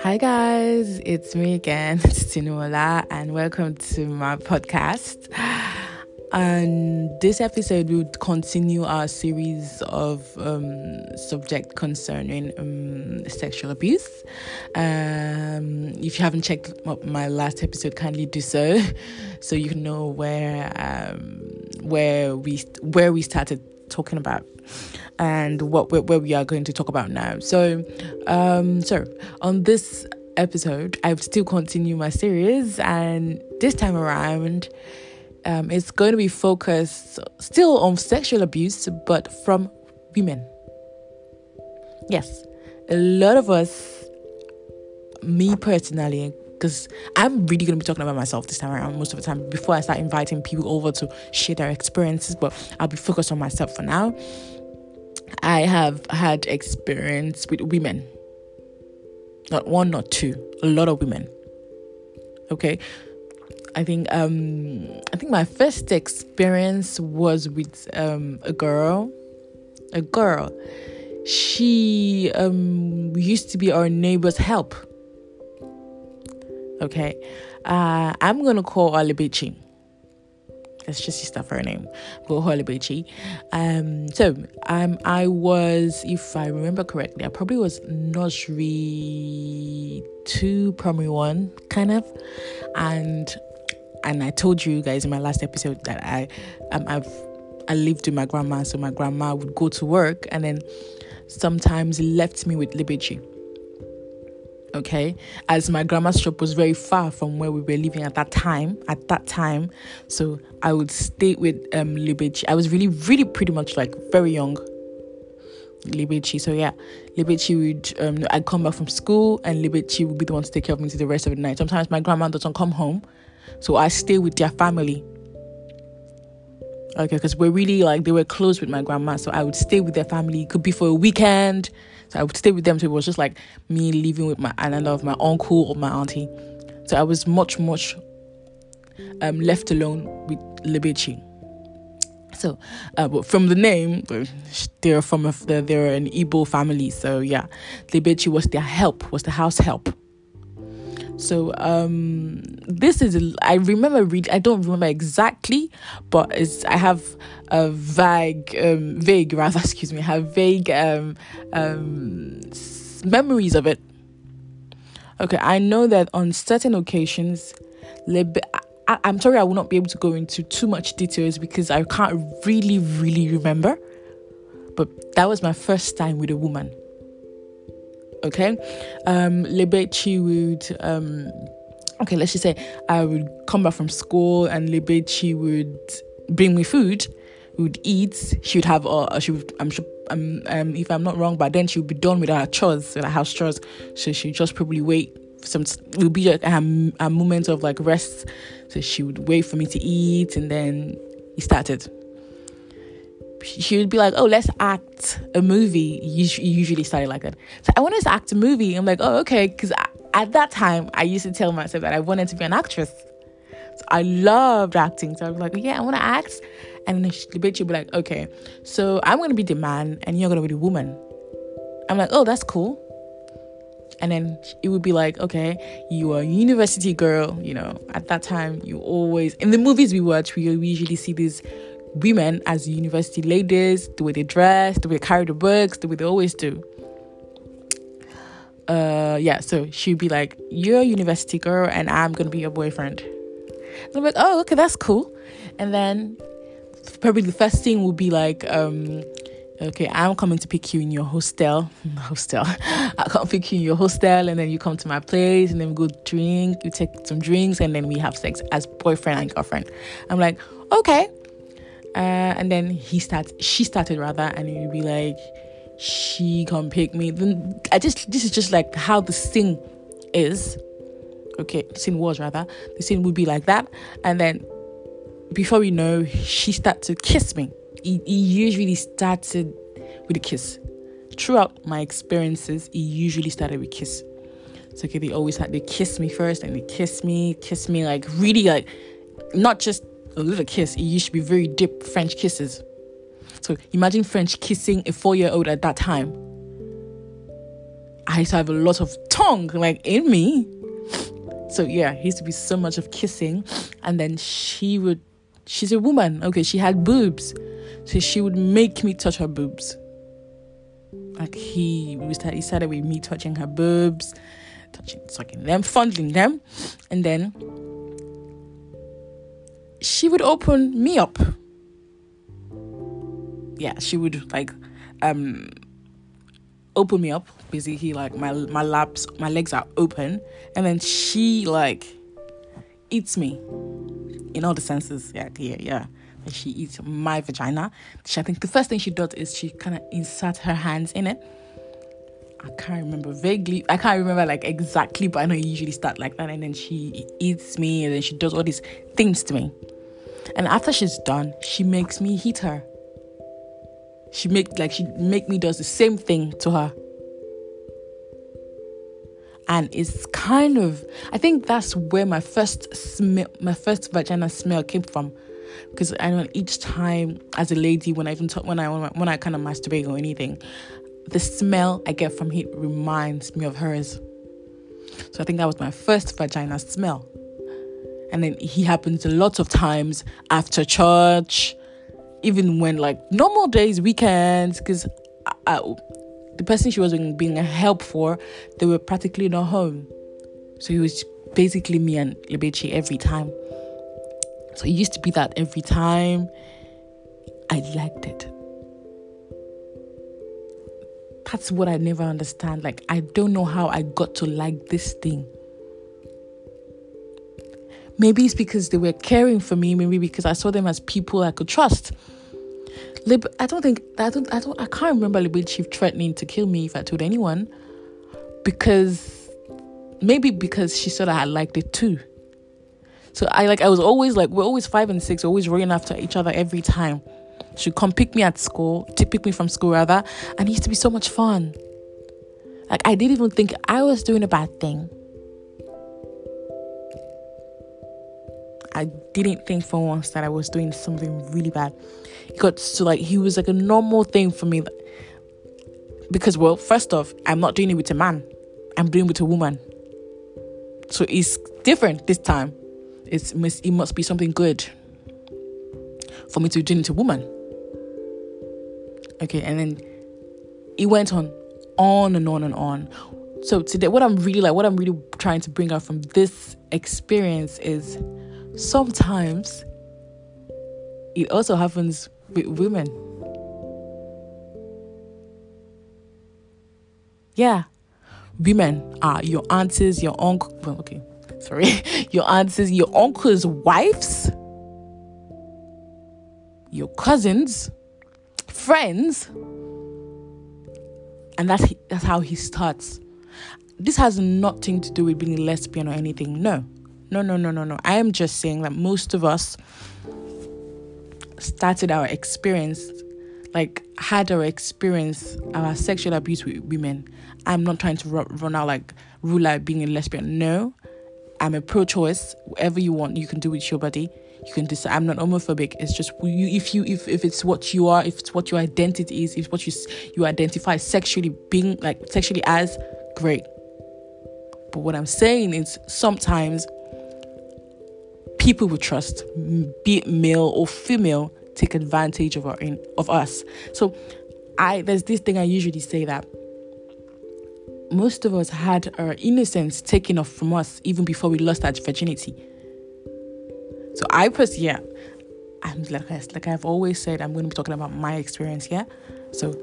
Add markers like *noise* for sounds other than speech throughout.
Hi guys, it's me again, *laughs* Tinuola, and welcome to my podcast. And this episode will continue our series of um, subject concerning um, sexual abuse. Um, if you haven't checked my last episode, kindly do so, *laughs* so you know where um, where we where we started talking about and what where we are going to talk about now. So, um, so on this episode, I have still continue my series, and this time around, um, it's going to be focused still on sexual abuse, but from women. Yes, a lot of us, me personally, because I'm really going to be talking about myself this time around most of the time before I start inviting people over to share their experiences, but I'll be focused on myself for now. I have had experience with women. Not one, not two, a lot of women. Okay. I think um I think my first experience was with um a girl. A girl. She um used to be our neighbor's help. Okay. Uh I'm gonna call her Libichi let's just use that for her name. Go Holibechi. Um, so um, I was, if I remember correctly, I probably was nursery two, primary one, kind of, and and I told you guys in my last episode that I um, I've I lived with my grandma, so my grandma would go to work and then sometimes left me with Libichi okay? As my grandma's shop was very far from where we were living at that time at that time so i would stay with um libichi i was really really pretty much like very young. Libichi so yeah. Libichi would um i'd come back from school and libichi would be the one to take care of me to the rest of the night. Sometimes my grandma doesn't come home so i stay with their family okay because we're really like they were close with my grandma so i would stay with their family could be for a weekend so I would stay with them. So it was just like me living with my another of my uncle or my auntie. So I was much, much um, left alone with Libichi. So, uh, but from the name, they're from a, they're, they're an Igbo family. So yeah, Libichi was their help, was the house help. So um, this is I remember read I don't remember exactly, but it's I have a vague um, vague rather *laughs* excuse me have vague um, um, memories of it. Okay, I know that on certain occasions, I, I'm sorry I will not be able to go into too much details because I can't really really remember. But that was my first time with a woman okay? Um Lebechi would um okay let's just say I would come back from school and Lebechi would bring me food we would eat she would have uh she would I'm sure um, um if I'm not wrong but then she would be done with her chores with her house chores. So she would just probably wait some it would be like a, a moment of like rest. So she would wait for me to eat and then he started she would be like, "Oh, let's act a movie." You usually started like that. So I wanted to act a movie. I'm like, "Oh, okay," because at that time I used to tell myself that I wanted to be an actress. So I loved acting. So I was like, "Yeah, I want to act." And then she, the bitch would be like, "Okay, so I'm gonna be the man, and you're gonna be the woman." I'm like, "Oh, that's cool." And then it would be like, okay, you are a university girl, you know, at that time, you always, in the movies we watch, we usually see these women as university ladies, the way they dress, the way they carry the books, the way they always do. Uh, yeah, so she'd be like, You're a university girl, and I'm gonna be your boyfriend. And I'm like, Oh, okay, that's cool. And then probably the first thing would be like, um, okay, I'm coming to pick you in your hostel. *laughs* hostel. *laughs* I'll come pick you in your hostel, and then you come to my place, and then we go drink, you take some drinks, and then we have sex as boyfriend and girlfriend. I'm like, okay, uh, and then he starts, she started rather, and he would be like, she come pick me. Then I just, this is just like how the scene is. Okay, the scene was rather. The scene would be like that, and then before we know, she started to kiss me. He, he usually started with a kiss. Throughout my experiences, he usually started with kiss. So okay, they always had they kiss me first, and they kiss me, kiss me like really like not just Oh, a little kiss, it used to be very deep French kisses. So imagine French kissing a four year old at that time. I used to have a lot of tongue like in me. So yeah, he used to be so much of kissing. And then she would she's a woman. Okay, she had boobs. So she would make me touch her boobs. Like he he started with me touching her boobs, touching sucking them, fondling them, and then she would open me up. Yeah, she would like um open me up. Basically, He, like my my laps, my legs are open, and then she like eats me in all the senses. Yeah, yeah, yeah. And she eats my vagina. She, I think the first thing she does is she kind of inserts her hands in it. I can't remember vaguely. I can't remember like exactly, but I know you usually start like that, and then she eats me, and then she does all these things to me. And after she's done, she makes me hit her. She make like she make me does the same thing to her. And it's kind of I think that's where my first smell my first vagina smell came from. Because I know each time as a lady when I even talk when I when I kind of masturbate or anything, the smell I get from it reminds me of hers. So I think that was my first vagina smell. And then he happens a lot of times after church, even when like normal days, weekends, because the person she was being a help for, they were practically not home. So it was basically me and Lebechi every time. So it used to be that every time I liked it. That's what I never understand. Like, I don't know how I got to like this thing. Maybe it's because they were caring for me, maybe because I saw them as people I could trust. Lib- I don't think I don't I don't I can't remember Libichi threatening to kill me if I told anyone. Because maybe because she said I liked it too. So I like I was always like we're always five and six, always running after each other every time. She'd come pick me at school, to pick me from school rather, and it used to be so much fun. Like I didn't even think I was doing a bad thing. I didn't think for once that I was doing something really bad. It got to like he was like a normal thing for me because well, first off, I'm not doing it with a man. I'm doing it with a woman. So it's different this time. It's it must be something good for me to do it to a woman. Okay, and then it went on, on and on and on. So today, what I'm really like, what I'm really trying to bring out from this experience is sometimes it also happens with women. Yeah, women are your aunties, your uncle. Well, okay, sorry, *laughs* your aunties, your uncle's wives, your cousins, friends, and that's that's how he starts. This has nothing to do with being lesbian or anything. No, no, no, no, no, no. I am just saying that most of us started our experience, like had our experience, our sexual abuse with women. I'm not trying to run out like rule out being a lesbian. No, I'm a pro-choice. Whatever you want, you can do with your body. You can decide. I'm not homophobic. It's just you. If you, if if it's what you are, if it's what your identity is, if what you you identify sexually being like sexually as, great. But what I'm saying is sometimes people we trust, be it male or female, take advantage of our of us. So I there's this thing I usually say that most of us had our innocence taken off from us even before we lost our virginity. So I pers yeah, I'm like like I've always said I'm going to be talking about my experience here. So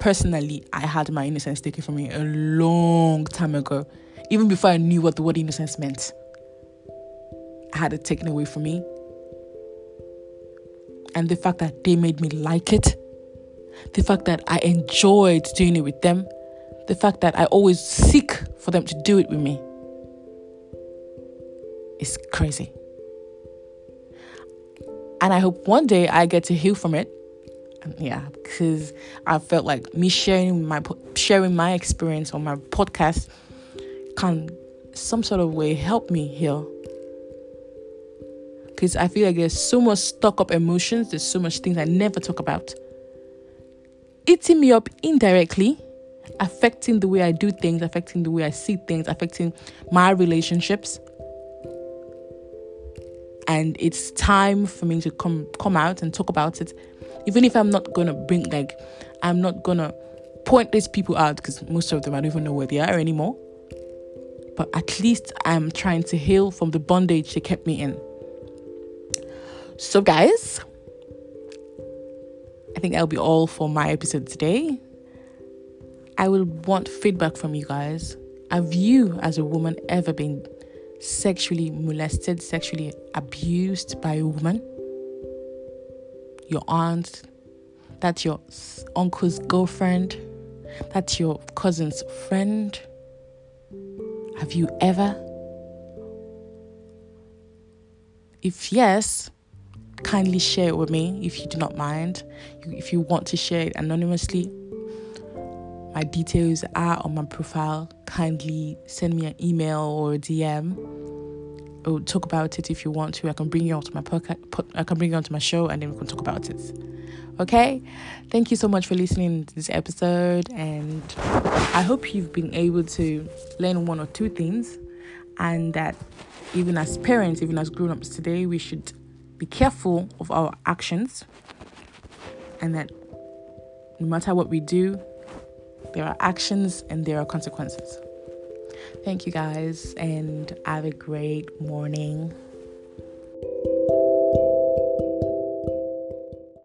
personally, I had my innocence taken from me a long time ago, even before I knew what the word innocence meant. I had it taken away from me. And the fact that they made me like it, the fact that I enjoyed doing it with them, the fact that I always seek for them to do it with me is crazy. And I hope one day I get to heal from it. Yeah, because I felt like me sharing my sharing my experience on my podcast can some sort of way help me heal because I feel like there's so much stuck up emotions, there's so much things I never talk about. Eating me up indirectly, affecting the way I do things, affecting the way I see things, affecting my relationships. And it's time for me to come come out and talk about it. Even if I'm not gonna bring like I'm not gonna point these people out because most of them I don't even know where they are anymore. But at least I'm trying to heal from the bondage they kept me in. So, guys, I think that'll be all for my episode today. I will want feedback from you guys. Have you, as a woman, ever been sexually molested, sexually abused by a woman? Your aunt, that's your uncle's girlfriend, that's your cousin's friend. Have you ever? If yes, kindly share it with me if you do not mind. If you want to share it anonymously, my details are on my profile. Kindly send me an email or a DM. Or oh, talk about it if you want to. I can bring you onto my podcast. I can bring you onto my show, and then we can talk about it. Okay. Thank you so much for listening to this episode, and I hope you've been able to learn one or two things, and that even as parents, even as grown-ups today, we should be careful of our actions and that no matter what we do, there are actions and there are consequences. Thank you guys, and have a great morning.